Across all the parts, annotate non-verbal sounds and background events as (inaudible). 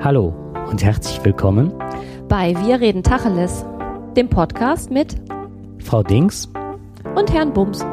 Hallo und herzlich willkommen bei Wir reden Tacheles, dem Podcast mit Frau Dings und Herrn Bums.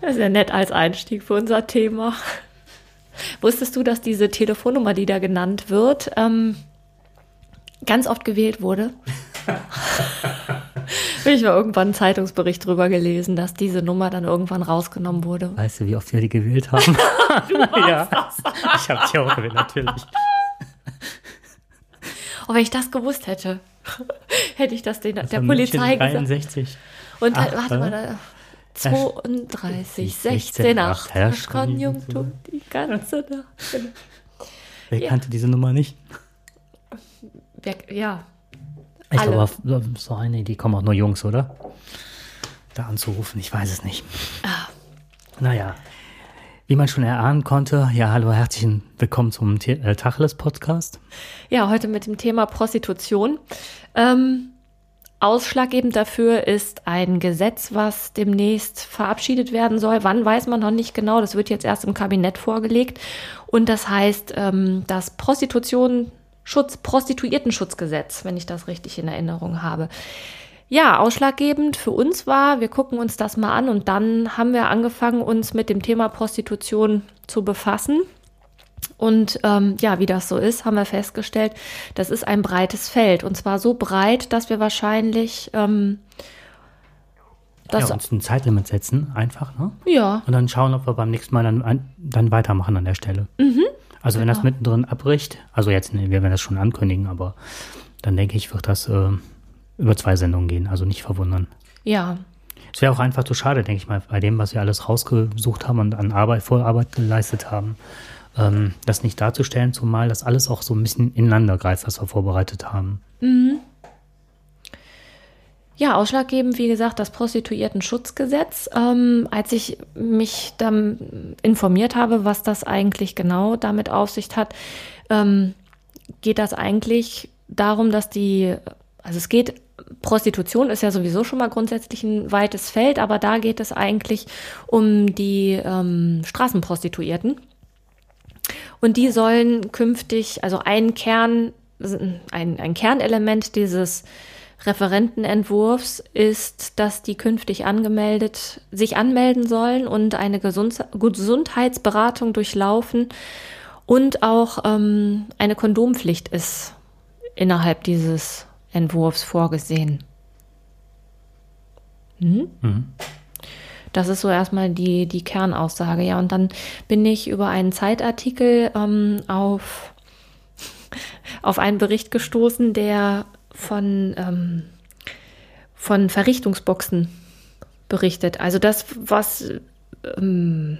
Das ist ja nett als Einstieg für unser Thema. Wusstest du, dass diese Telefonnummer, die da genannt wird, ähm, ganz oft gewählt wurde? (laughs) ich mal irgendwann einen Zeitungsbericht drüber gelesen, dass diese Nummer dann irgendwann rausgenommen wurde. Weißt du, wie oft wir die gewählt haben? (laughs) ja, ich habe die auch gewählt, natürlich. Oh, wenn ich das gewusst hätte. (laughs) hätte ich das den, das der Polizei 63. Und Ach, warte mal, da, 32, 16, 8, Konjunktur, die ganze Nacht. Genau. Wer ja. kannte diese Nummer nicht? Wer, ja. Ich glaube, so eine, die kommen auch nur Jungs, oder? Da anzurufen, ich weiß es nicht. Ah. Naja, wie man schon erahnen konnte, ja, hallo, herzlich willkommen zum äh, Tacheles-Podcast. Ja, heute mit dem Thema Prostitution. Ähm, ausschlaggebend dafür ist ein Gesetz, was demnächst verabschiedet werden soll. Wann weiß man noch nicht genau. Das wird jetzt erst im Kabinett vorgelegt. Und das heißt, ähm, das Prostitution Schutz, Prostituiertenschutzgesetz, wenn ich das richtig in Erinnerung habe. Ja, ausschlaggebend für uns war, wir gucken uns das mal an und dann haben wir angefangen, uns mit dem Thema Prostitution zu befassen. Und ähm, ja, wie das so ist, haben wir festgestellt, das ist ein breites Feld. Und zwar so breit, dass wir wahrscheinlich ähm, das ja, uns ein Zeitlimit setzen, einfach, ne? Ja. Und dann schauen, ob wir beim nächsten Mal dann, dann weitermachen an der Stelle. Mhm. Also wenn genau. das mittendrin abbricht, also jetzt, wir werden das schon ankündigen, aber dann denke ich, wird das äh, über zwei Sendungen gehen, also nicht verwundern. Ja. Es wäre auch einfach zu schade, denke ich mal, bei dem, was wir alles rausgesucht haben und an Arbeit, Vorarbeit geleistet haben, ähm, das nicht darzustellen, zumal das alles auch so ein bisschen ineinander greift, was wir vorbereitet haben. Mhm. Ja, ausschlaggebend, wie gesagt, das Prostituiertenschutzgesetz. Ähm, als ich mich dann informiert habe, was das eigentlich genau damit auf sich hat, ähm, geht das eigentlich darum, dass die, also es geht Prostitution ist ja sowieso schon mal grundsätzlich ein weites Feld, aber da geht es eigentlich um die ähm, Straßenprostituierten. Und die sollen künftig, also ein Kern, ein, ein Kernelement dieses Referentenentwurfs ist, dass die künftig angemeldet, sich anmelden sollen und eine Gesund Gesundheitsberatung durchlaufen und auch ähm, eine Kondompflicht ist innerhalb dieses Entwurfs vorgesehen. Hm? Mhm. Das ist so erstmal die, die Kernaussage, ja. Und dann bin ich über einen Zeitartikel ähm, auf, (laughs) auf einen Bericht gestoßen, der von, ähm, von Verrichtungsboxen berichtet. Also das, was ähm,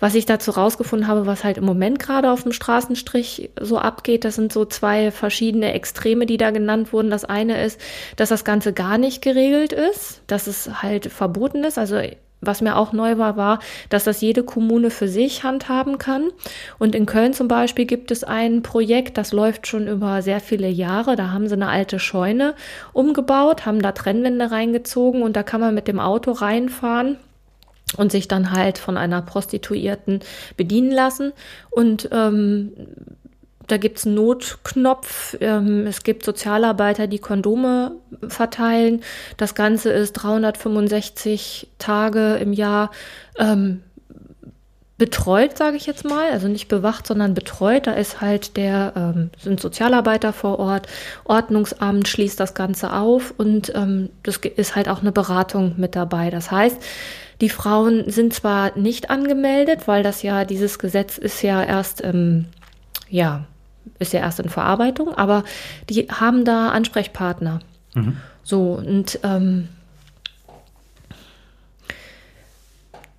was ich dazu rausgefunden habe, was halt im Moment gerade auf dem Straßenstrich so abgeht, das sind so zwei verschiedene Extreme, die da genannt wurden. Das eine ist, dass das Ganze gar nicht geregelt ist, dass es halt verboten ist. Also was mir auch neu war, war, dass das jede Kommune für sich handhaben kann. Und in Köln zum Beispiel gibt es ein Projekt, das läuft schon über sehr viele Jahre. Da haben sie eine alte Scheune umgebaut, haben da Trennwände reingezogen und da kann man mit dem Auto reinfahren und sich dann halt von einer Prostituierten bedienen lassen. Und ähm, da gibt's einen Notknopf. Ähm, es gibt Sozialarbeiter, die Kondome verteilen. Das Ganze ist 365 Tage im Jahr ähm, betreut, sage ich jetzt mal. Also nicht bewacht, sondern betreut. Da ist halt der, ähm, sind Sozialarbeiter vor Ort. Ordnungsamt schließt das Ganze auf und ähm, das ist halt auch eine Beratung mit dabei. Das heißt, die Frauen sind zwar nicht angemeldet, weil das ja, dieses Gesetz ist ja erst, ähm, ja, ist ja erst in Verarbeitung, aber die haben da Ansprechpartner. Mhm. So, und ähm,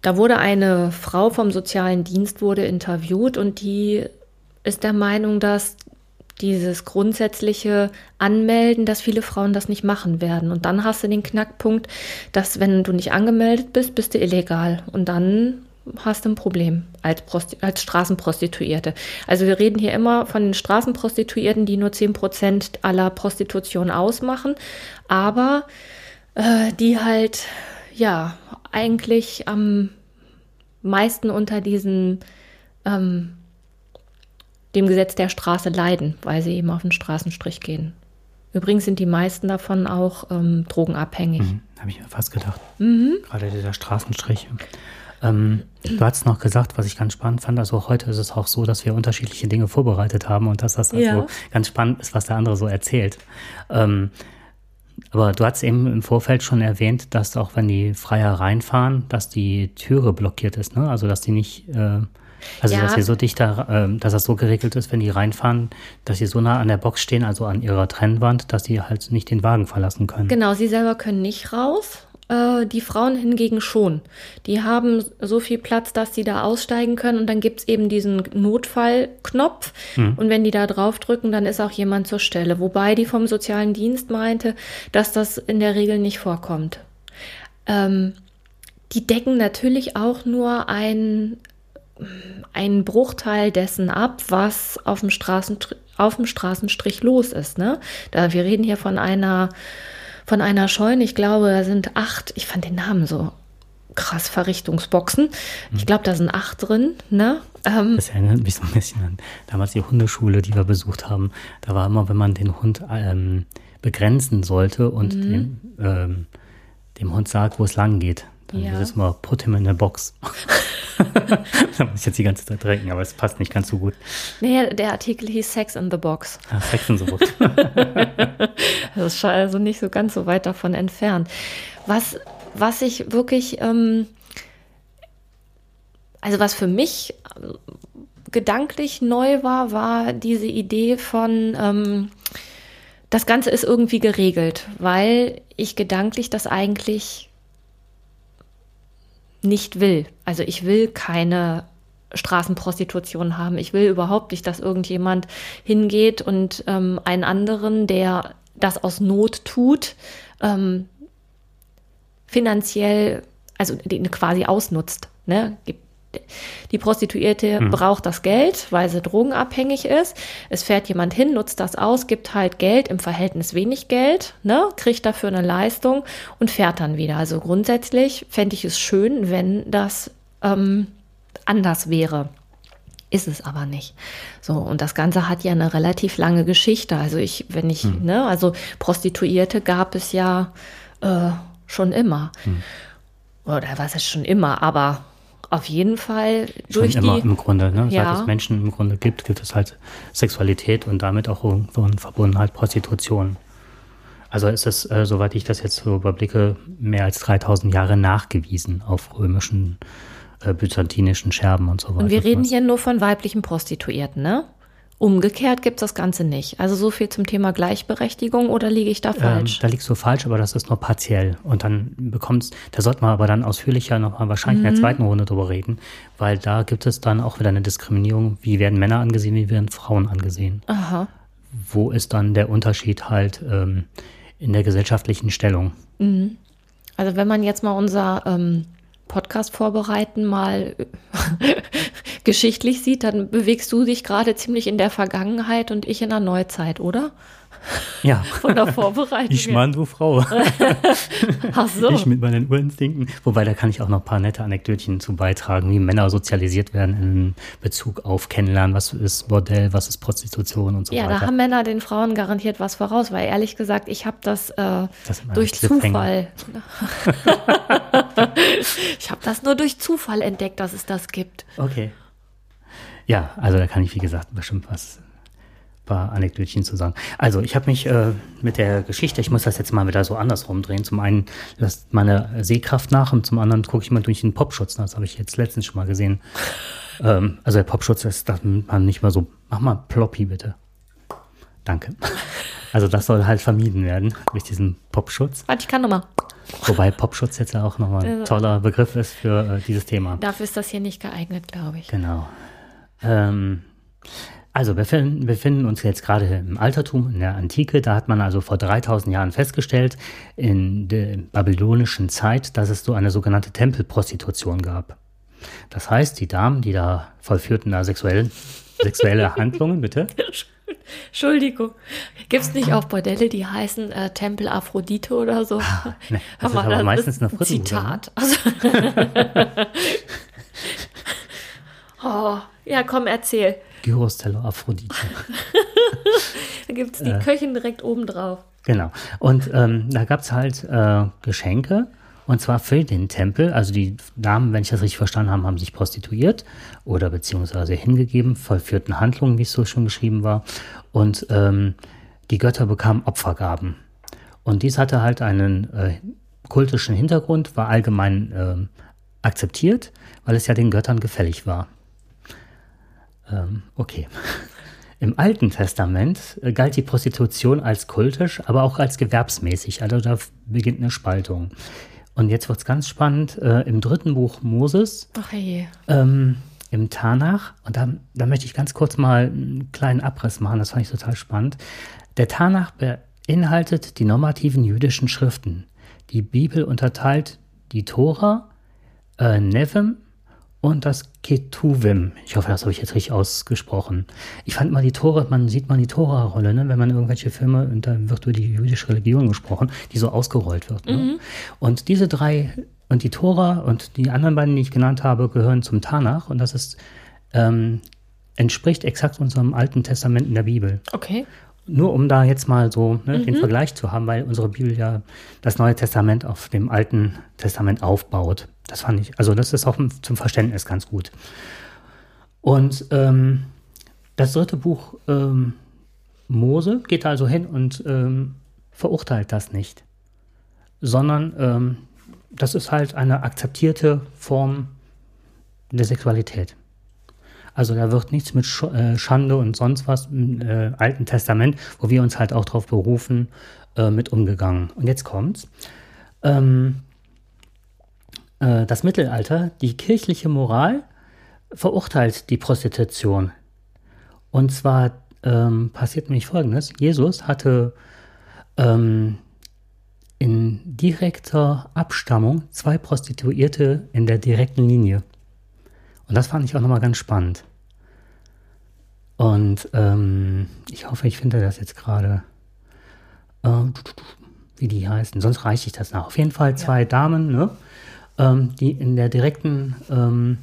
da wurde eine Frau vom sozialen Dienst wurde interviewt und die ist der Meinung, dass dieses grundsätzliche Anmelden, dass viele Frauen das nicht machen werden. Und dann hast du den Knackpunkt, dass wenn du nicht angemeldet bist, bist du illegal. Und dann hast du ein Problem als, Prosti als Straßenprostituierte. Also wir reden hier immer von den Straßenprostituierten, die nur 10 Prozent aller Prostitution ausmachen, aber äh, die halt, ja, eigentlich am meisten unter diesen, ähm, dem Gesetz der Straße leiden, weil sie eben auf den Straßenstrich gehen. Übrigens sind die meisten davon auch ähm, drogenabhängig. Mhm, Habe ich mir fast gedacht. Mhm. Gerade dieser Straßenstrich. Ähm, du hast noch gesagt, was ich ganz spannend fand, also heute ist es auch so, dass wir unterschiedliche Dinge vorbereitet haben und dass das also ja. ganz spannend ist, was der andere so erzählt. Ähm, aber du hast eben im Vorfeld schon erwähnt, dass auch wenn die Freier reinfahren, dass die Türe blockiert ist, ne? Also dass die nicht, äh, also ja. dass sie so dichter, äh, dass das so geregelt ist, wenn die reinfahren, dass sie so nah an der Box stehen, also an ihrer Trennwand, dass sie halt nicht den Wagen verlassen können. Genau, sie selber können nicht raus. Äh, die Frauen hingegen schon. Die haben so viel Platz, dass sie da aussteigen können und dann gibt's eben diesen Notfallknopf mhm. und wenn die da draufdrücken, dann ist auch jemand zur Stelle. Wobei die vom sozialen Dienst meinte, dass das in der Regel nicht vorkommt. Ähm, die decken natürlich auch nur ein, einen Bruchteil dessen ab, was auf dem, Straßen, auf dem Straßenstrich los ist. Ne? Da, wir reden hier von einer von einer Scheune. Ich glaube, da sind acht, ich fand den Namen so krass, Verrichtungsboxen. Ich glaube, da sind acht drin. Ne? Ähm, das erinnert mich so ein bisschen an damals die Hundeschule, die wir besucht haben. Da war immer, wenn man den Hund ähm, begrenzen sollte und mhm. dem, ähm, dem Hund sagt, wo es lang geht, dann ja. ist es mal put him in a box. (laughs) da muss ich jetzt die ganze Zeit trinken, aber es passt nicht ganz so gut. Nee, der Artikel hieß Sex in the Box. Ja, Sex in the Box. (laughs) das ist also nicht so ganz so weit davon entfernt. Was, was ich wirklich, ähm, also was für mich gedanklich neu war, war diese Idee von, ähm, das Ganze ist irgendwie geregelt, weil ich gedanklich das eigentlich nicht will. Also ich will keine Straßenprostitution haben. Ich will überhaupt nicht, dass irgendjemand hingeht und ähm, einen anderen, der das aus Not tut, ähm, finanziell, also quasi ausnutzt. Ne? Gibt die Prostituierte mhm. braucht das Geld, weil sie drogenabhängig ist. Es fährt jemand hin, nutzt das aus, gibt halt Geld, im Verhältnis wenig Geld, ne, kriegt dafür eine Leistung und fährt dann wieder. Also grundsätzlich fände ich es schön, wenn das ähm, anders wäre. Ist es aber nicht. So, und das Ganze hat ja eine relativ lange Geschichte. Also ich, wenn ich, mhm. ne, also Prostituierte gab es ja äh, schon immer. Mhm. Oder was ist schon immer, aber auf jeden Fall durch Schon immer die, im Grunde, ne? Ja. Seit es Menschen im Grunde gibt, gibt es halt Sexualität und damit auch irgendwo in Verbundenheit Prostitution. Also ist es, äh, soweit ich das jetzt so überblicke, mehr als 3000 Jahre nachgewiesen auf römischen, äh, byzantinischen Scherben und so weiter. Und wir reden hier nur von weiblichen Prostituierten, ne? Umgekehrt gibt es das Ganze nicht. Also so viel zum Thema Gleichberechtigung oder liege ich da ähm, falsch? Ähm, da liegst du falsch, aber das ist nur partiell. Und dann bekommst, da sollte man aber dann ausführlicher nochmal wahrscheinlich mhm. in der mhm. zweiten Runde drüber reden, weil da gibt es dann auch wieder eine Diskriminierung. Wie werden Männer angesehen, wie werden Frauen angesehen? Aha. Wo ist dann der Unterschied halt ähm, in der gesellschaftlichen Stellung? Mhm. Also wenn man jetzt mal unser ähm, Podcast vorbereiten, mal (laughs) geschichtlich sieht, dann bewegst du dich gerade ziemlich in der Vergangenheit und ich in der Neuzeit, oder? Ja. Von der Vorbereitung. Ich Mann, du Frau. (laughs) Ach so. Ich mit meinen Urinstinkten. Wobei, da kann ich auch noch ein paar nette Anekdötchen zu beitragen, wie Männer sozialisiert werden in Bezug auf Kennenlernen, was ist Bordell, was ist Prostitution und so ja, weiter. Ja, da haben Männer den Frauen garantiert was voraus, weil ehrlich gesagt, ich habe das, äh, das durch Zufall. (laughs) ich habe das nur durch Zufall entdeckt, dass es das gibt. Okay. Ja, also da kann ich, wie gesagt, bestimmt was paar Anekdötchen zu sagen. Also ich habe mich äh, mit der Geschichte, ich muss das jetzt mal wieder so andersrum drehen. Zum einen lässt meine Sehkraft nach und zum anderen gucke ich mal durch den Popschutz. Das habe ich jetzt letztens schon mal gesehen. (laughs) ähm, also der Popschutz ist, dass man nicht mal so, mach mal ploppy bitte. Danke. (laughs) Also das soll halt vermieden werden durch diesen Popschutz. Warte, ich kann nochmal. Wobei Popschutz jetzt ja auch nochmal ein toller Begriff ist für äh, dieses Thema. Dafür ist das hier nicht geeignet, glaube ich. Genau. Ähm, also wir befinden, befinden uns jetzt gerade im Altertum, in der Antike. Da hat man also vor 3000 Jahren festgestellt, in der babylonischen Zeit, dass es so eine sogenannte Tempelprostitution gab. Das heißt, die Damen, die da vollführten da sexuell, sexuelle (laughs) Handlungen, bitte. Entschuldigung. Gibt es nicht auch Bordelle, die heißen äh, Tempel Aphrodite oder so? Ah, nee, das ist aber das meistens ist eine Zitat. (laughs) Also (laughs) oh, ja, komm, erzähl. Gyros Teller Aphrodite. (laughs) da gibt es die äh, Köchin direkt oben drauf. Genau. Und ähm, da gab es halt äh, Geschenke. Und zwar für den Tempel. Also die Damen, wenn ich das richtig verstanden habe, haben sich prostituiert oder beziehungsweise hingegeben, vollführten Handlungen, wie es so schon geschrieben war. Und ähm, die Götter bekamen Opfergaben. Und dies hatte halt einen äh, kultischen Hintergrund, war allgemein äh, akzeptiert, weil es ja den Göttern gefällig war. Ähm, okay. (laughs) Im Alten Testament äh, galt die Prostitution als kultisch, aber auch als gewerbsmäßig. Also da beginnt eine Spaltung. Und jetzt wird es ganz spannend. Äh, Im dritten Buch Moses, Ach je. Ähm, im Tanach, und da, da möchte ich ganz kurz mal einen kleinen Abriss machen, das fand ich total spannend. Der Tanach beinhaltet die normativen jüdischen Schriften. Die Bibel unterteilt die Tora, äh, Nevim, und das Ketuvim. Ich hoffe, das habe ich jetzt richtig ausgesprochen. Ich fand mal die Tore, man sieht mal die Tora-Rolle, ne? wenn man irgendwelche Filme, und da wird über die jüdische Religion gesprochen, die so ausgerollt wird. Ne? Mhm. Und diese drei, und die Tora und die anderen beiden, die ich genannt habe, gehören zum Tanach und das ist, ähm, entspricht exakt unserem Alten Testament in der Bibel. Okay. Nur um da jetzt mal so ne, mhm. den Vergleich zu haben, weil unsere Bibel ja das Neue Testament auf dem Alten Testament aufbaut. Das fand ich, also das ist auch zum Verständnis ganz gut. Und ähm, das dritte Buch ähm, Mose geht also hin und ähm, verurteilt das nicht, sondern ähm, das ist halt eine akzeptierte Form der Sexualität. Also da wird nichts mit äh, Schande und sonst was im äh, Alten Testament, wo wir uns halt auch darauf berufen, äh, mit umgegangen. Und jetzt kommt's. Ähm, äh, das Mittelalter, die kirchliche Moral verurteilt die Prostitution. Und zwar ähm, passiert nämlich Folgendes. Jesus hatte ähm, in direkter Abstammung zwei Prostituierte in der direkten Linie. Und das fand ich auch nochmal ganz spannend. Und ähm, ich hoffe, ich finde das jetzt gerade, äh, wie die heißen. Sonst reiche ich das nach. Auf jeden Fall zwei ja. Damen, ne? ähm, die in der direkten ähm,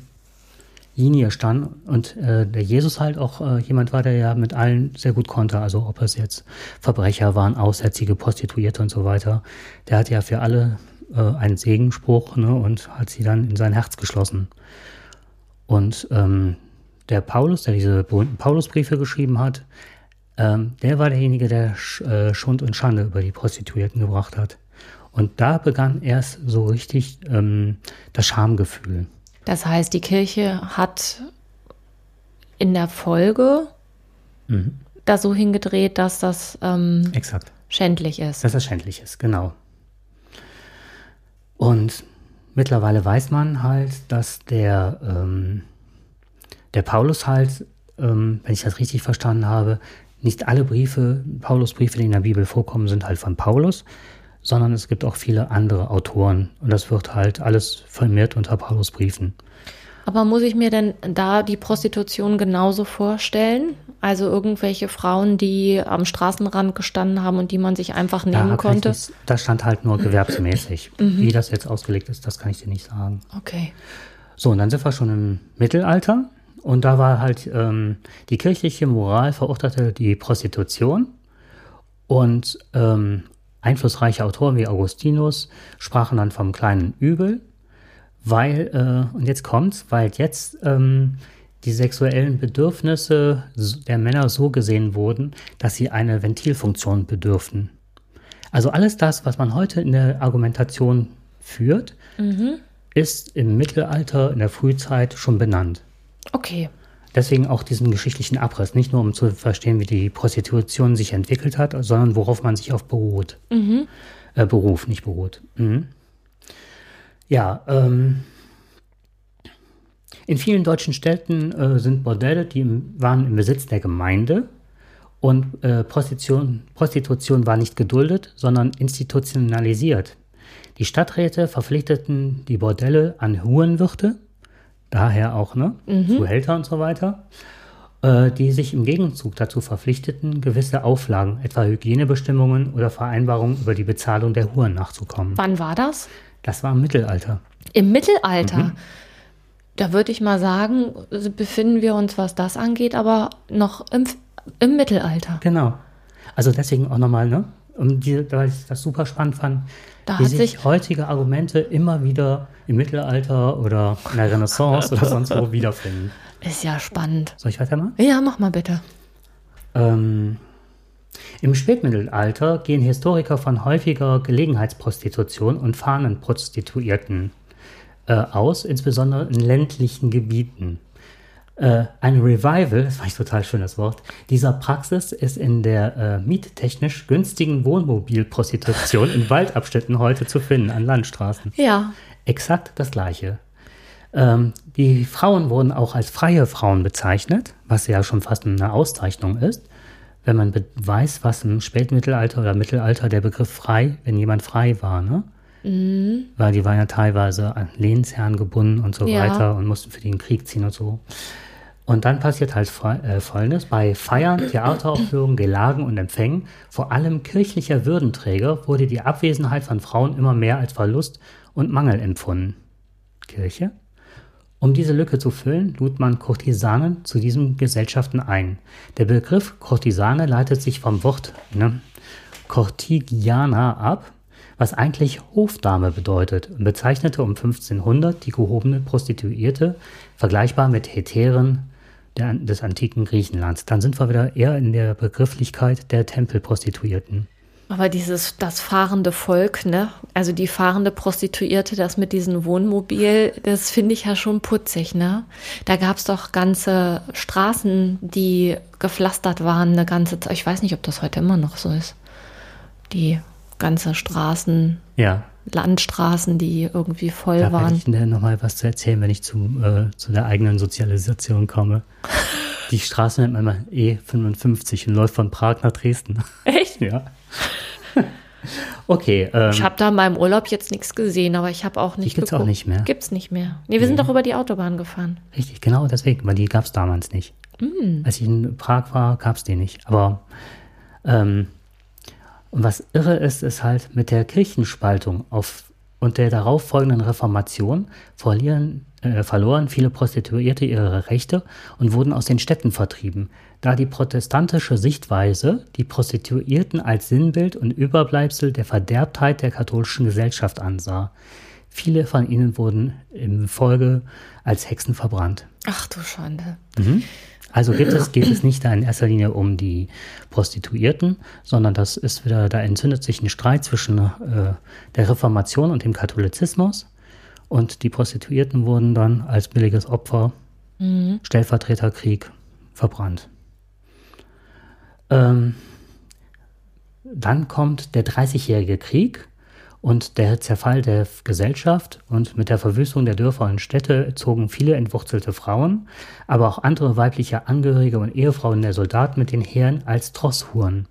Linie standen und äh, der Jesus halt auch äh, jemand war, der ja mit allen sehr gut konnte. Also ob es jetzt Verbrecher waren, Aussätzige, Prostituierte und so weiter. Der hat ja für alle äh, einen Segenspruch ne, und hat sie dann in sein Herz geschlossen. Und ähm, der Paulus, der diese berühmten Paulusbriefe geschrieben hat, ähm, der war derjenige, der Sch äh, Schund und Schande über die Prostituierten gebracht hat. Und da begann erst so richtig ähm, das Schamgefühl. Das heißt, die Kirche hat in der Folge mhm. da so hingedreht, dass das ähm, Exakt. schändlich ist. Dass das schändlich ist, genau. Und mittlerweile weiß man halt, dass der, ähm, der Paulus halt, ähm, wenn ich das richtig verstanden habe, nicht alle Briefe, Paulusbriefe, die in der Bibel vorkommen, sind halt von Paulus, sondern es gibt auch viele andere Autoren. Und das wird halt alles vermehrt unter Paulusbriefen. Aber muss ich mir denn da die Prostitution genauso vorstellen? Also irgendwelche Frauen, die am Straßenrand gestanden haben und die man sich einfach nehmen da konnte? Nicht, das stand halt nur gewerbsmäßig. (clears throat) Mhm. Wie das jetzt ausgelegt ist, das kann ich dir nicht sagen. Okay. So, und dann sind wir schon im Mittelalter. Und da war halt ähm, die kirchliche Moral verurteilte die Prostitution. Und ähm, einflussreiche Autoren wie Augustinus sprachen dann vom kleinen Übel, weil, äh, und jetzt kommt's, weil jetzt ähm, die sexuellen Bedürfnisse der Männer so gesehen wurden, dass sie eine Ventilfunktion bedürften. Also alles das, was man heute in der Argumentation führt, mhm. ist im Mittelalter, in der Frühzeit schon benannt. Okay. Deswegen auch diesen geschichtlichen Abriss, nicht nur um zu verstehen, wie die Prostitution sich entwickelt hat, sondern worauf man sich auf beruht. Mhm. Äh, Beruf, nicht beruht. Mhm. Ja, ähm, in vielen deutschen Städten äh, sind Bordelle, die im, waren im Besitz der Gemeinde und äh, Prostitution, Prostitution war nicht geduldet, sondern institutionalisiert. Die Stadträte verpflichteten die Bordelle an Hurenwirte daher auch, ne? Mhm. Zuhälter und so weiter, äh, die sich im Gegenzug dazu verpflichteten, gewisse Auflagen, etwa Hygienebestimmungen oder Vereinbarungen über die Bezahlung der Huren nachzukommen. Wann war das? Das war im Mittelalter. Im Mittelalter? Mhm. Da würde ich mal sagen, befinden wir uns, was das angeht, aber noch im, im Mittelalter. Genau. Also deswegen auch nochmal, ne? Um die, weil ich das super spannend fand, da wie sich, sich heutige Argumente immer wieder im Mittelalter oder in der Renaissance oder sonst wo wiederfinden. Ist ja spannend. Soll ich weitermachen? Ja, mach mal bitte. Ähm, Im Spätmittelalter gehen Historiker von häufiger Gelegenheitsprostitution und Fahnenprostituierten äh, aus, insbesondere in ländlichen Gebieten. Äh, ein Revival, das war ein total schönes Wort, dieser Praxis ist in der äh, miettechnisch günstigen Wohnmobilprostitution in Waldabschnitten heute zu finden, an Landstraßen. Ja. Exakt das Gleiche. Ähm, die Frauen wurden auch als freie Frauen bezeichnet, was ja schon fast eine Auszeichnung ist. Wenn man weiß, was im Spätmittelalter oder Mittelalter der Begriff frei, wenn jemand frei war, ne? Mhm. Weil die waren ja teilweise an Lehnsherren gebunden und so ja. weiter und mussten für den Krieg ziehen und so. Und dann passiert halt äh, Folgendes. Bei Feiern, Theateraufführungen, Gelagen und Empfängen, vor allem kirchlicher Würdenträger, wurde die Abwesenheit von Frauen immer mehr als Verlust und Mangel empfunden. Kirche? Um diese Lücke zu füllen, lud man Kurtisanen zu diesen Gesellschaften ein. Der Begriff Kurtisane leitet sich vom Wort ne, Cortigiana ab, was eigentlich Hofdame bedeutet und bezeichnete um 1500 die gehobene Prostituierte, vergleichbar mit Heteren, der, des antiken Griechenlands. Dann sind wir wieder eher in der Begrifflichkeit der Tempelprostituierten. Aber dieses, das fahrende Volk, ne? Also die fahrende Prostituierte, das mit diesem Wohnmobil, das finde ich ja schon putzig, ne? Da gab es doch ganze Straßen, die gepflastert waren, eine ganze Zeit. Ich weiß nicht, ob das heute immer noch so ist. Die ganze Straßen. Ja. Landstraßen, die irgendwie voll da waren. Ich werde nochmal was zu erzählen, wenn ich zu, äh, zu der eigenen Sozialisation komme. (laughs) Die Straße nennt man mal E55 und läuft von Prag nach Dresden. Echt? (laughs) Ja. Okay. Ähm, ich habe da in meinem Urlaub jetzt nichts gesehen, aber ich habe auch nicht. Die gibt es auch nicht mehr. Gibt es nicht mehr. Nee, wir nee. sind doch über die Autobahn gefahren. Richtig, genau deswegen, weil die gab es damals nicht. Mm. Als ich in Prag war, gab es die nicht. Aber ähm, und was irre ist, ist halt mit der Kirchenspaltung auf, und der darauffolgenden Reformation verlieren, äh, verloren viele Prostituierte ihre Rechte und wurden aus den Städten vertrieben, da die protestantische Sichtweise die Prostituierten als Sinnbild und Überbleibsel der Verderbtheit der katholischen Gesellschaft ansah. Viele von ihnen wurden im Folge als Hexen verbrannt. Ach du Schande. Mhm. Also geht es, geht es nicht da in erster Linie um die Prostituierten, sondern das ist wieder, da entzündet sich ein Streit zwischen äh, der Reformation und dem Katholizismus. Und die Prostituierten wurden dann als billiges Opfer, mhm. Stellvertreterkrieg, verbrannt. Ähm, dann kommt der Dreißigjährige Krieg und der Zerfall der Gesellschaft und mit der Verwüstung der Dörfer und Städte zogen viele entwurzelte Frauen, aber auch andere weibliche Angehörige und Ehefrauen der Soldaten mit den Heeren als Trosshuren.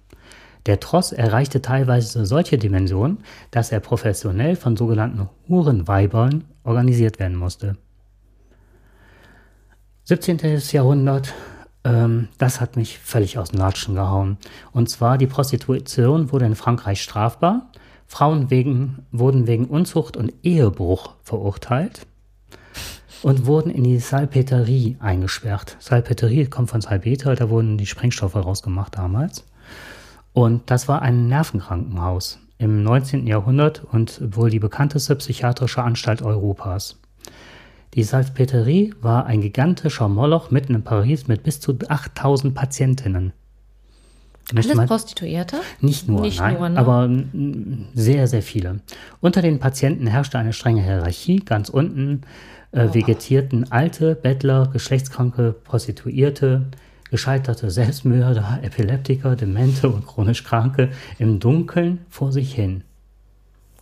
Der Tross erreichte teilweise solche Dimensionen, dass er professionell von sogenannten Hurenweibern organisiert werden musste. 17. Jahrhundert, ähm, das hat mich völlig aus den Latschen gehauen. Und zwar die Prostitution wurde in Frankreich strafbar. Frauen wegen, wurden wegen Unzucht und Ehebruch verurteilt und wurden in die Salpeterie eingesperrt. Salpeterie kommt von Salpeter, da wurden die Sprengstoffe rausgemacht damals. Und das war ein Nervenkrankenhaus im 19. Jahrhundert und wohl die bekannteste psychiatrische Anstalt Europas. Die Salpeterie war ein gigantischer Moloch mitten in Paris mit bis zu 8000 Patientinnen. Alles mal, Prostituierte? Nicht nur, nicht nein, nur, ne? aber sehr, sehr viele. Unter den Patienten herrschte eine strenge Hierarchie. Ganz unten äh, vegetierten alte, Bettler, geschlechtskranke, Prostituierte, gescheiterte Selbstmörder, Epileptiker, Demente und chronisch Kranke im Dunkeln vor sich hin.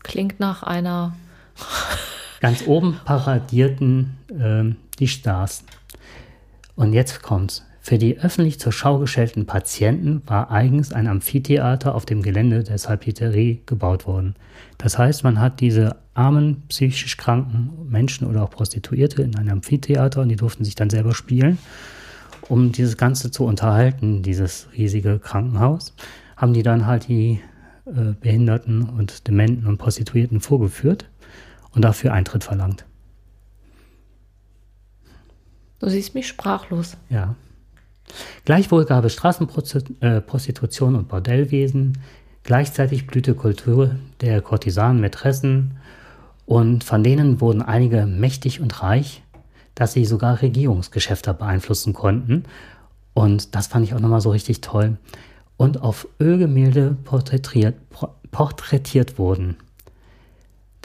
Klingt nach einer (laughs) Ganz oben paradierten äh, die Stars. Und jetzt kommt's. Für die öffentlich zur Schau gestellten Patienten war eigens ein Amphitheater auf dem Gelände der Salpeterie gebaut worden. Das heißt, man hat diese armen, psychisch kranken Menschen oder auch Prostituierte in einem Amphitheater und die durften sich dann selber spielen. Um dieses Ganze zu unterhalten, dieses riesige Krankenhaus, haben die dann halt die äh, Behinderten und Dementen und Prostituierten vorgeführt und dafür Eintritt verlangt. Du siehst mich sprachlos. Ja. Gleichwohl gab es Straßenprostitution und Bordellwesen. Gleichzeitig blühte Kultur der Kurtisanen, Mätressen und von denen wurden einige mächtig und reich, dass sie sogar Regierungsgeschäfte beeinflussen konnten. Und das fand ich auch nochmal so richtig toll. Und auf Ölgemälde porträtiert, porträtiert wurden.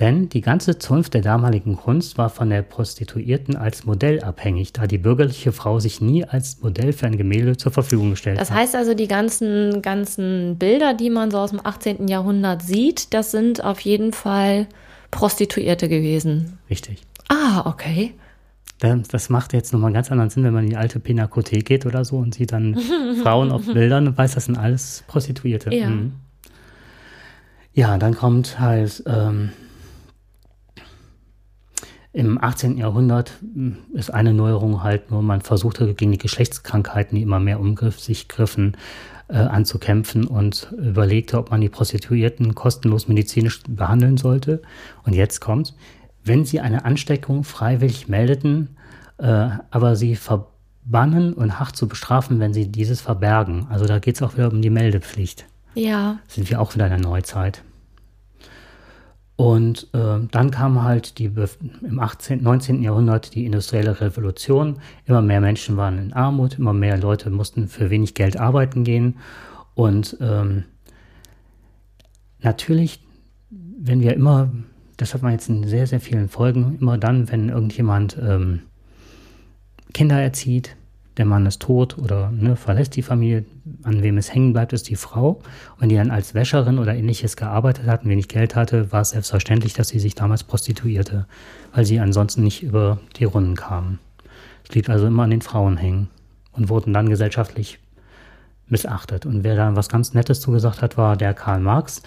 Denn die ganze Zunft der damaligen Kunst war von der Prostituierten als Modell abhängig, da die bürgerliche Frau sich nie als Modell für ein Gemälde zur Verfügung gestellt das hat. Das heißt also, die ganzen, ganzen Bilder, die man so aus dem 18. Jahrhundert sieht, das sind auf jeden Fall Prostituierte gewesen. Richtig. Ah, okay. Das macht jetzt nochmal ganz anderen Sinn, wenn man in die alte Pinakothek geht oder so und sieht dann (laughs) Frauen auf Bildern und weiß, das sind alles Prostituierte. Ja, mhm. ja dann kommt halt. Ähm, im 18. Jahrhundert hm, ist eine Neuerung halt nur, man versuchte gegen die Geschlechtskrankheiten, die immer mehr um sich griffen, äh, anzukämpfen und überlegte, ob man die Prostituierten kostenlos medizinisch behandeln sollte. Und jetzt kommt, wenn sie eine Ansteckung freiwillig meldeten, äh, aber sie verbannen und hart zu bestrafen, wenn sie dieses verbergen. Also da geht es auch wieder um die Meldepflicht. Ja. Sind wir auch wieder in der Neuzeit. Und äh, dann kam halt die, im 18., 19. Jahrhundert die industrielle Revolution. Immer mehr Menschen waren in Armut, immer mehr Leute mussten für wenig Geld arbeiten gehen. Und ähm, natürlich, wenn wir immer, das hat man jetzt in sehr, sehr vielen Folgen, immer dann, wenn irgendjemand ähm, Kinder erzieht, der Mann ist tot oder ne, verlässt die Familie, an wem es hängen bleibt, ist die Frau. Und wenn die dann als Wäscherin oder ähnliches gearbeitet hat und wenig Geld hatte, war es selbstverständlich, dass sie sich damals prostituierte, weil sie ansonsten nicht über die Runden kamen. Es blieb also immer an den Frauen hängen und wurden dann gesellschaftlich missachtet. Und wer da was ganz Nettes zugesagt hat, war der Karl Marx,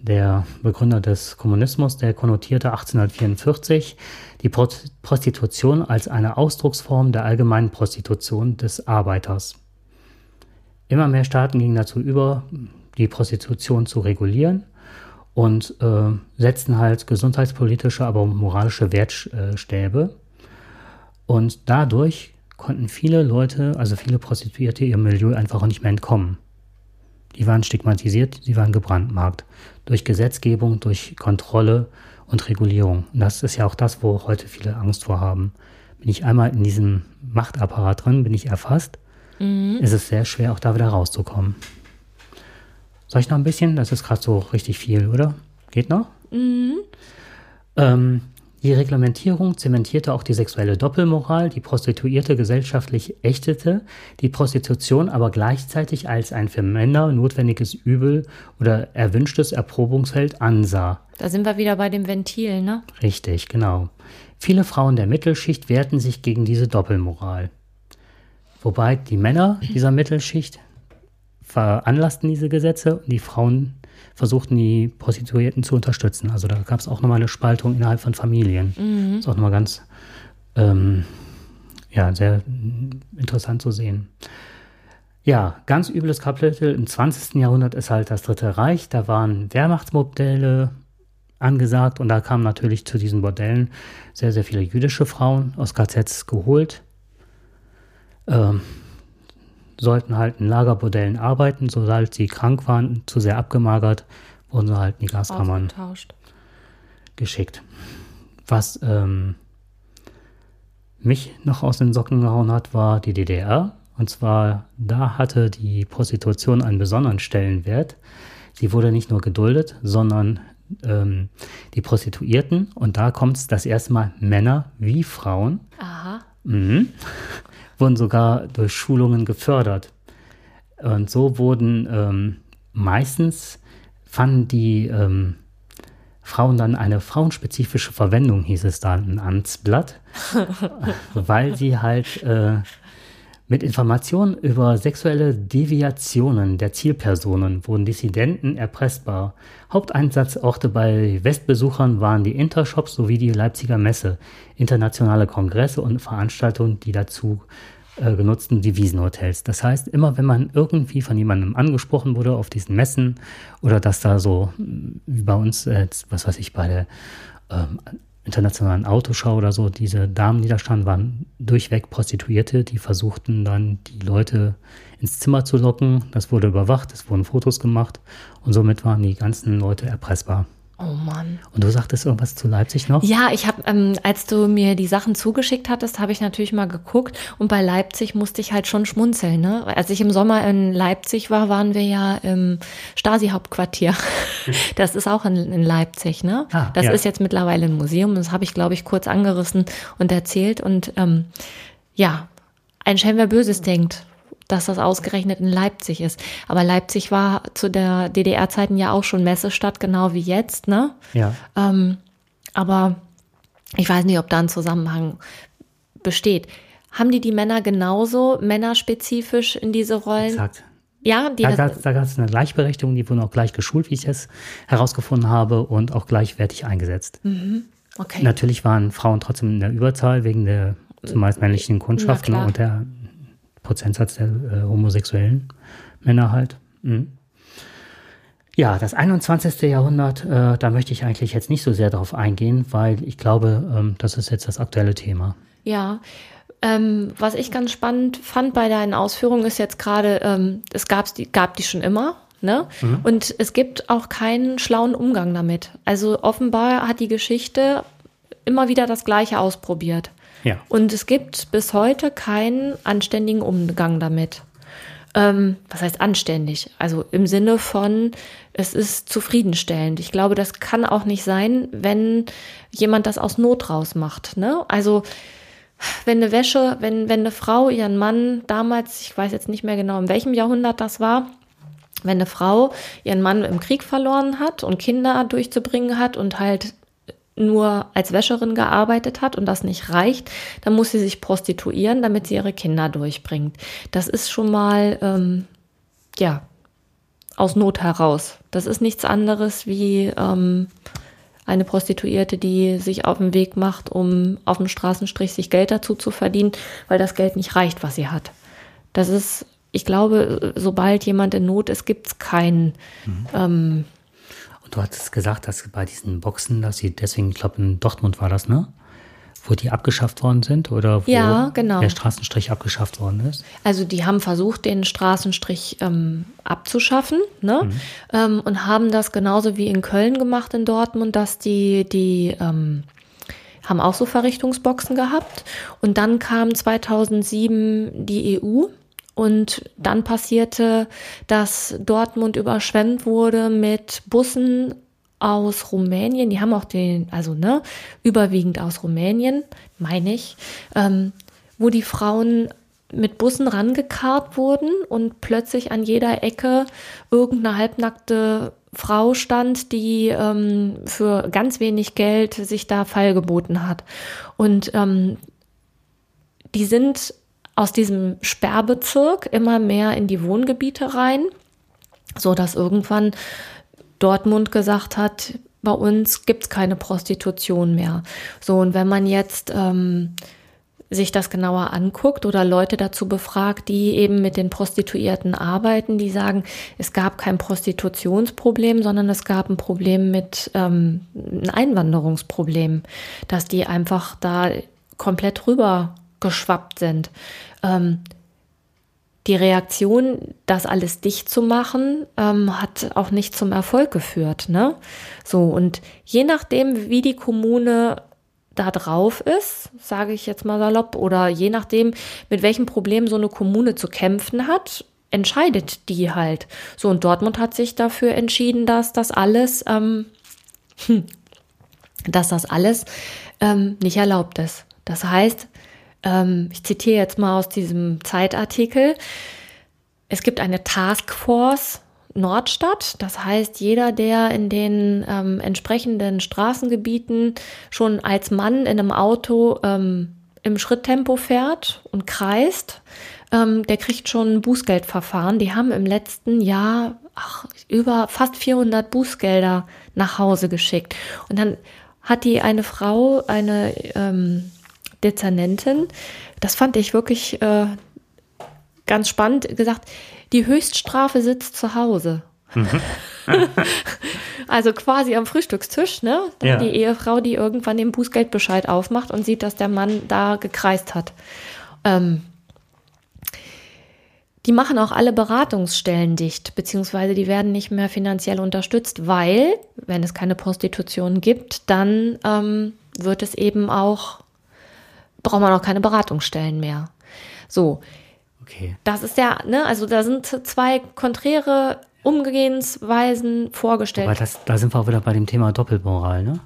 der Begründer des Kommunismus, der konnotierte 1844 die Prostitution als eine Ausdrucksform der allgemeinen Prostitution des Arbeiters. Immer mehr Staaten gingen dazu über, die Prostitution zu regulieren und äh, setzten halt gesundheitspolitische, aber moralische Wertstäbe. Und dadurch konnten viele Leute, also viele Prostituierte, ihrem Milieu einfach auch nicht mehr entkommen. Die waren stigmatisiert, sie waren gebrandmarkt. Durch Gesetzgebung, durch Kontrolle und Regulierung. Und das ist ja auch das, wo heute viele Angst vor haben. Bin ich einmal in diesem Machtapparat drin, bin ich erfasst, mhm. ist es sehr schwer, auch da wieder rauszukommen. Soll ich noch ein bisschen? Das ist gerade so richtig viel, oder? Geht noch? Mhm. Ähm, die Reglementierung zementierte auch die sexuelle Doppelmoral, die Prostituierte gesellschaftlich ächtete, die Prostitution aber gleichzeitig als ein für Männer notwendiges Übel oder erwünschtes Erprobungsfeld ansah. Da sind wir wieder bei dem Ventil, ne? Richtig, genau. Viele Frauen der Mittelschicht wehrten sich gegen diese Doppelmoral. Wobei die Männer dieser Mittelschicht veranlassten diese Gesetze und die Frauen versuchten, die Prostituierten zu unterstützen. Also da gab es auch nochmal eine Spaltung innerhalb von Familien. Mhm. Das ist auch nochmal ganz, ähm, ja, sehr interessant zu sehen. Ja, ganz übles Kapitel im 20. Jahrhundert ist halt das Dritte Reich. Da waren Wehrmachtsmodelle angesagt und da kamen natürlich zu diesen Bordellen sehr, sehr viele jüdische Frauen aus KZs geholt. Ähm, sollten halt in Lagerbordellen arbeiten, sobald sie krank waren, zu sehr abgemagert, wurden sie halt in die Gaskammern geschickt. Was ähm, mich noch aus den Socken gehauen hat, war die DDR. Und zwar, da hatte die Prostitution einen besonderen Stellenwert. Sie wurde nicht nur geduldet, sondern ähm, die Prostituierten, und da kommt es das erste Mal Männer wie Frauen, Aha. Mhm, wurden sogar durch Schulungen gefördert. Und so wurden ähm, meistens fanden die ähm, Frauen dann eine frauenspezifische Verwendung, hieß es dann im Amtsblatt, (laughs) weil sie halt äh, mit Informationen über sexuelle Deviationen der Zielpersonen wurden Dissidenten erpressbar. Haupteinsatzorte bei Westbesuchern waren die Intershops sowie die Leipziger Messe, internationale Kongresse und Veranstaltungen, die dazu äh, genutzten Devisenhotels. Das heißt, immer wenn man irgendwie von jemandem angesprochen wurde auf diesen Messen oder dass da so, wie bei uns, äh, was weiß ich, bei der ähm, internationalen Autoschau oder so, diese Damen, die da standen, waren durchweg Prostituierte, die versuchten dann die Leute ins Zimmer zu locken. Das wurde überwacht, es wurden Fotos gemacht und somit waren die ganzen Leute erpressbar. Oh Mann. Und du sagtest irgendwas zu Leipzig noch? Ja, ich habe, ähm, als du mir die Sachen zugeschickt hattest, habe ich natürlich mal geguckt und bei Leipzig musste ich halt schon schmunzeln. Ne? Als ich im Sommer in Leipzig war, waren wir ja im Stasi-Hauptquartier. (laughs) Das ist auch in, in Leipzig. Ne? Ah, das ja. ist jetzt mittlerweile ein Museum. Das habe ich, glaube ich, kurz angerissen und erzählt. Und ähm, ja, ein Schelm, wer Böses denkt dass das ausgerechnet in Leipzig ist. Aber Leipzig war zu der DDR-Zeiten ja auch schon Messestadt, genau wie jetzt, ne? Ja. Ähm, aber ich weiß nicht, ob da ein Zusammenhang besteht. Haben die die Männer genauso männerspezifisch in diese Rollen? Exakt. Ja, die da gab es eine Gleichberechtigung, die wurden auch gleich geschult, wie ich es herausgefunden habe, und auch gleichwertig eingesetzt. Mhm. Okay. Natürlich waren Frauen trotzdem in der Überzahl wegen der zumeist männlichen Kundschaften und der Prozentsatz der äh, homosexuellen Männer halt. Mhm. Ja, das 21. Jahrhundert, äh, da möchte ich eigentlich jetzt nicht so sehr darauf eingehen, weil ich glaube, ähm, das ist jetzt das aktuelle Thema. Ja, ähm, was ich ganz spannend fand bei deinen Ausführungen ist jetzt gerade, ähm, es gab die, gab die schon immer. Ne? Mhm. Und es gibt auch keinen schlauen Umgang damit. Also offenbar hat die Geschichte immer wieder das Gleiche ausprobiert. Ja. Und es gibt bis heute keinen anständigen Umgang damit. Ähm, was heißt anständig? Also im Sinne von, es ist zufriedenstellend. Ich glaube, das kann auch nicht sein, wenn jemand das aus Not raus macht. Ne? Also wenn eine Wäsche, wenn, wenn eine Frau ihren Mann damals, ich weiß jetzt nicht mehr genau, in welchem Jahrhundert das war, wenn eine Frau ihren Mann im Krieg verloren hat und Kinder durchzubringen hat und halt nur als Wäscherin gearbeitet hat und das nicht reicht, dann muss sie sich prostituieren, damit sie ihre Kinder durchbringt. Das ist schon mal, ähm, ja, aus Not heraus. Das ist nichts anderes wie ähm, eine Prostituierte, die sich auf den Weg macht, um auf dem Straßenstrich sich Geld dazu zu verdienen, weil das Geld nicht reicht, was sie hat. Das ist, ich glaube, sobald jemand in Not ist, gibt es keinen mhm. ähm, Du hattest gesagt, dass bei diesen Boxen, dass sie deswegen, ich glaube in Dortmund war das, ne? Wo die abgeschafft worden sind oder wo ja, genau. der Straßenstrich abgeschafft worden ist? Also die haben versucht, den Straßenstrich ähm, abzuschaffen ne? Mhm. Ähm, und haben das genauso wie in Köln gemacht in Dortmund, dass die, die ähm, haben auch so Verrichtungsboxen gehabt. Und dann kam 2007 die EU und dann passierte, dass Dortmund überschwemmt wurde mit Bussen aus Rumänien. Die haben auch den, also ne, überwiegend aus Rumänien, meine ich, ähm, wo die Frauen mit Bussen rangekarrt wurden und plötzlich an jeder Ecke irgendeine halbnackte Frau stand, die ähm, für ganz wenig Geld sich da feilgeboten hat. Und ähm, die sind aus diesem Sperrbezirk immer mehr in die Wohngebiete rein, so dass irgendwann Dortmund gesagt hat, bei uns gibt es keine Prostitution mehr. So, und wenn man jetzt ähm, sich das genauer anguckt oder Leute dazu befragt, die eben mit den Prostituierten arbeiten, die sagen, es gab kein Prostitutionsproblem, sondern es gab ein Problem mit ähm, ein Einwanderungsproblem, dass die einfach da komplett rüber geschwappt sind. Ähm, die Reaktion, das alles dicht zu machen, ähm, hat auch nicht zum Erfolg geführt. Ne? So, und je nachdem, wie die Kommune da drauf ist, sage ich jetzt mal salopp, oder je nachdem, mit welchem Problem so eine Kommune zu kämpfen hat, entscheidet die halt. So, und Dortmund hat sich dafür entschieden, dass das alles, ähm, (laughs) dass das alles ähm, nicht erlaubt ist. Das heißt, ähm, ich zitiere jetzt mal aus diesem Zeitartikel, es gibt eine Taskforce Nordstadt. Das heißt, jeder, der in den ähm, entsprechenden Straßengebieten schon als Mann in einem Auto ähm, im Schritttempo fährt und kreist, ähm, der kriegt schon ein Bußgeldverfahren. Die haben im letzten Jahr ach, über fast 400 Bußgelder nach Hause geschickt. Und dann hat die eine Frau, eine ähm, Dezernentin, das fand ich wirklich äh, ganz spannend, gesagt, die Höchststrafe sitzt zu Hause. Mhm. (laughs) also quasi am Frühstückstisch, ne? Ja. Die Ehefrau, die irgendwann den Bußgeldbescheid aufmacht und sieht, dass der Mann da gekreist hat. Ähm, die machen auch alle Beratungsstellen dicht, beziehungsweise die werden nicht mehr finanziell unterstützt, weil, wenn es keine Prostitution gibt, dann ähm, wird es eben auch, braucht man auch keine Beratungsstellen mehr. So, Okay. Das ist ja, ne, also da sind zwei konträre Umgehensweisen vorgestellt. Aber das, da sind wir auch wieder bei dem Thema Doppelmoral, ne?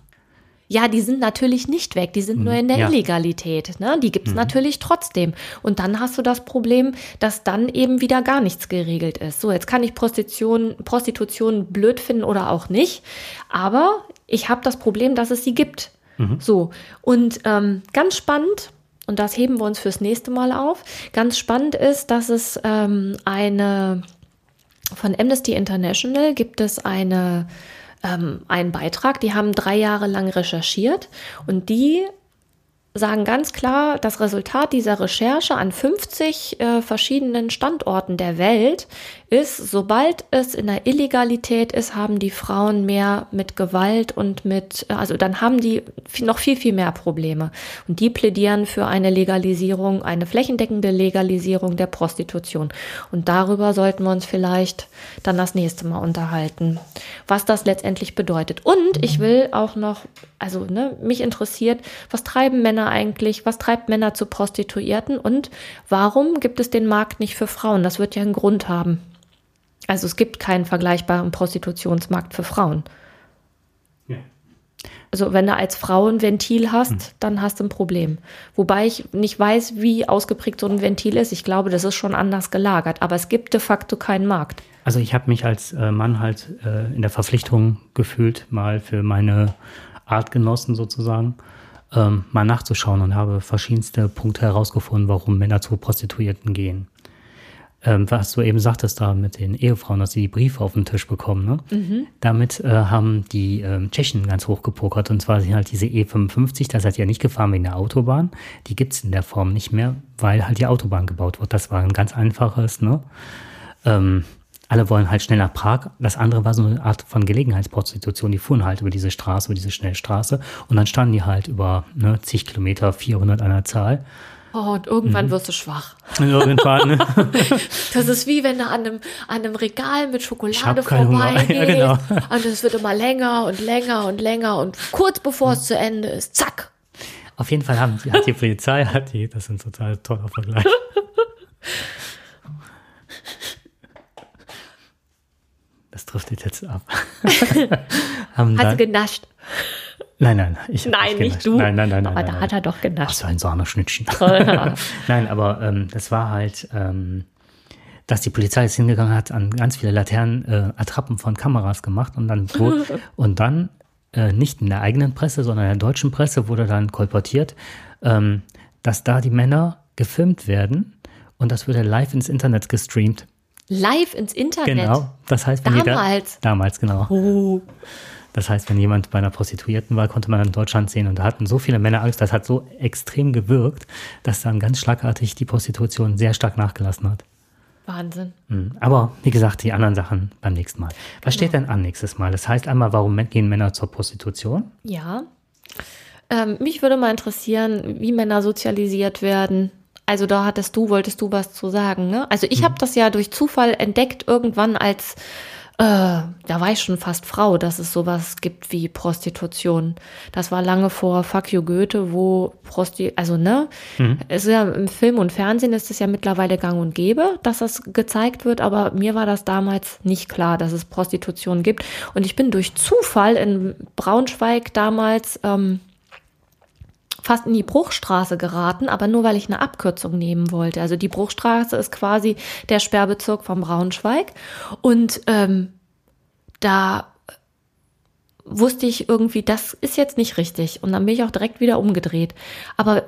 Ja, die sind natürlich nicht weg, die sind nur mhm. in der ja. Illegalität. Ne? Die gibt's mhm. natürlich trotzdem. Und dann hast du das Problem, dass dann eben wieder gar nichts geregelt ist. So, jetzt kann ich Prostitution, Prostitution blöd finden oder auch nicht, aber ich habe das Problem, dass es sie gibt. Mhm. So, und ähm, ganz spannend, und das heben wir uns fürs nächste Mal auf. Ganz spannend ist, dass es ähm, eine von Amnesty International gibt es eine ähm, einen Beitrag, die haben drei Jahre lang recherchiert und die sagen ganz klar, das Resultat dieser Recherche an 50 äh, verschiedenen Standorten der Welt ist, sobald es in der Illegalität ist, haben die Frauen mehr mit Gewalt und mit, also dann haben die noch viel, viel mehr Probleme. Und die plädieren für eine Legalisierung, eine flächendeckende Legalisierung der Prostitution. Und darüber sollten wir uns vielleicht dann das nächste Mal unterhalten, was das letztendlich bedeutet. Und ich will auch noch, also ne, mich interessiert, was treiben Männer eigentlich, was treibt Männer zu Prostituierten und warum gibt es den Markt nicht für Frauen? Das wird ja einen Grund haben. Also es gibt keinen vergleichbaren Prostitutionsmarkt für Frauen. Ja. Also wenn du als Frau ein Ventil hast, hm. dann hast du ein Problem. Wobei ich nicht weiß, wie ausgeprägt so ein Ventil ist. Ich glaube, das ist schon anders gelagert. Aber es gibt de facto keinen Markt. Also ich habe mich als äh, Mann halt äh, in der Verpflichtung gefühlt, mal für meine Artgenossen sozusagen ähm, mal nachzuschauen und habe verschiedenste Punkte herausgefunden, warum Männer zu Prostituierten gehen ähm, was du eben sagtest da mit den Ehefrauen, dass sie die Briefe auf den Tisch bekommen. Ne? Mhm. Damit äh, haben die ähm, Tschechen ganz hoch gepokert. Und zwar sind halt diese E55, das hat ja nicht gefahren wegen der Autobahn. Die gibt es in der Form nicht mehr, weil halt die Autobahn gebaut wird. Das war ein ganz einfaches. Ne? Ähm, alle wollen halt schnell nach Prag. Das andere war so eine Art von Gelegenheitsprostitution. Die fuhren halt über diese Straße, über diese Schnellstraße. Und dann standen die halt über ne, zig Kilometer, 400 an der Zahl Oh, und irgendwann mhm. wirst du schwach. Irgendwann, ne? (laughs) Das ist wie wenn du an einem, an einem Regal mit Schokolade vorbeigehst. Ja, genau. Und es wird immer länger und länger und länger und kurz bevor es zu Ende ist, zack. Auf jeden Fall haben die, hat die Polizei, hat die, das ist ein total toller Vergleich. (laughs) Trifft jetzt ab. (laughs) hat sie genascht. Nein, nein, ich Nein, nicht, nicht du. Nein, nein, nein. Aber nein, da nein. hat er doch genascht. Ach, so ein Sahneschnittchen. (laughs) nein, aber ähm, das war halt, ähm, dass die Polizei jetzt hingegangen hat, an ganz viele Laternen äh, Attrappen von Kameras gemacht und dann (laughs) und dann äh, nicht in der eigenen Presse, sondern in der deutschen Presse wurde dann kolportiert, ähm, dass da die Männer gefilmt werden und das wurde live ins Internet gestreamt. Live ins Internet? Genau. Das heißt, wenn damals? Jeder, damals, genau. Oh. Das heißt, wenn jemand bei einer Prostituierten war, konnte man in Deutschland sehen. Und da hatten so viele Männer Angst, das hat so extrem gewirkt, dass dann ganz schlagartig die Prostitution sehr stark nachgelassen hat. Wahnsinn. Hm, aber wie gesagt, die anderen Sachen beim nächsten Mal. Was genau. steht denn an nächstes Mal? Das heißt einmal, warum gehen Männer zur Prostitution? Ja. Ähm, mich würde mal interessieren, wie Männer sozialisiert werden. Also da hattest du, wolltest du was zu sagen, ne? Also ich mhm. habe das ja durch Zufall entdeckt irgendwann als äh, da war ich schon fast Frau, dass es sowas gibt wie Prostitution. Das war lange vor Fuck You Goethe, wo Prosti, also ne, mhm. es ist ja im Film und Fernsehen ist es ja mittlerweile gang und gäbe, dass das gezeigt wird, aber mir war das damals nicht klar, dass es Prostitution gibt. Und ich bin durch Zufall in Braunschweig damals ähm, fast in die Bruchstraße geraten, aber nur weil ich eine Abkürzung nehmen wollte. Also die Bruchstraße ist quasi der Sperrbezirk von Braunschweig und ähm, da wusste ich irgendwie, das ist jetzt nicht richtig und dann bin ich auch direkt wieder umgedreht. Aber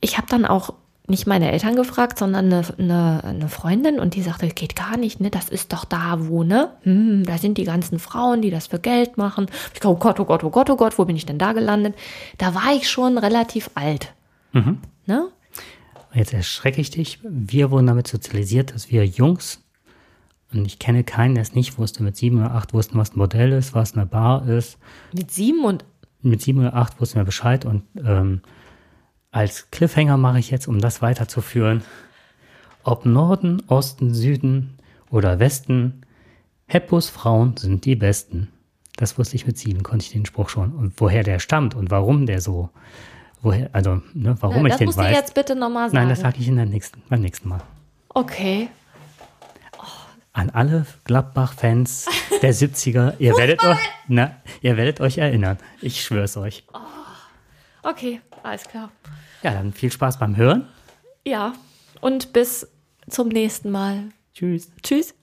ich habe dann auch nicht meine Eltern gefragt, sondern eine, eine, eine, Freundin und die sagte, geht gar nicht, ne? Das ist doch da, wo, ne? Hm, da sind die ganzen Frauen, die das für Geld machen. Ich glaube, oh Gott, oh Gott, oh Gott, oh Gott, wo bin ich denn da gelandet? Da war ich schon relativ alt. Mhm. Ne? Jetzt erschrecke ich dich. Wir wurden damit sozialisiert, dass wir Jungs, und ich kenne keinen, der es nicht wusste, mit sieben oder acht wussten, was ein Modell ist, was eine Bar ist. Mit sieben und? Mit sieben oder acht wussten wir Bescheid und ähm, als Cliffhanger mache ich jetzt, um das weiterzuführen. Ob Norden, Osten, Süden oder Westen, Heppos Frauen sind die Besten. Das wusste ich mit sieben, konnte ich den Spruch schon. Und woher der stammt und warum der so, woher, also, ne, warum ja, ich den weiß. Das musst du jetzt bitte nochmal sagen. Nein, das sage ich in der nächsten, beim nächsten Mal. Okay. An alle Gladbach-Fans der 70er, ihr werdet euch, na, ihr werdet euch erinnern. Ich schwör's euch. Oh. Okay, alles klar. Ja, dann viel Spaß beim Hören. Ja, und bis zum nächsten Mal. Tschüss. Tschüss.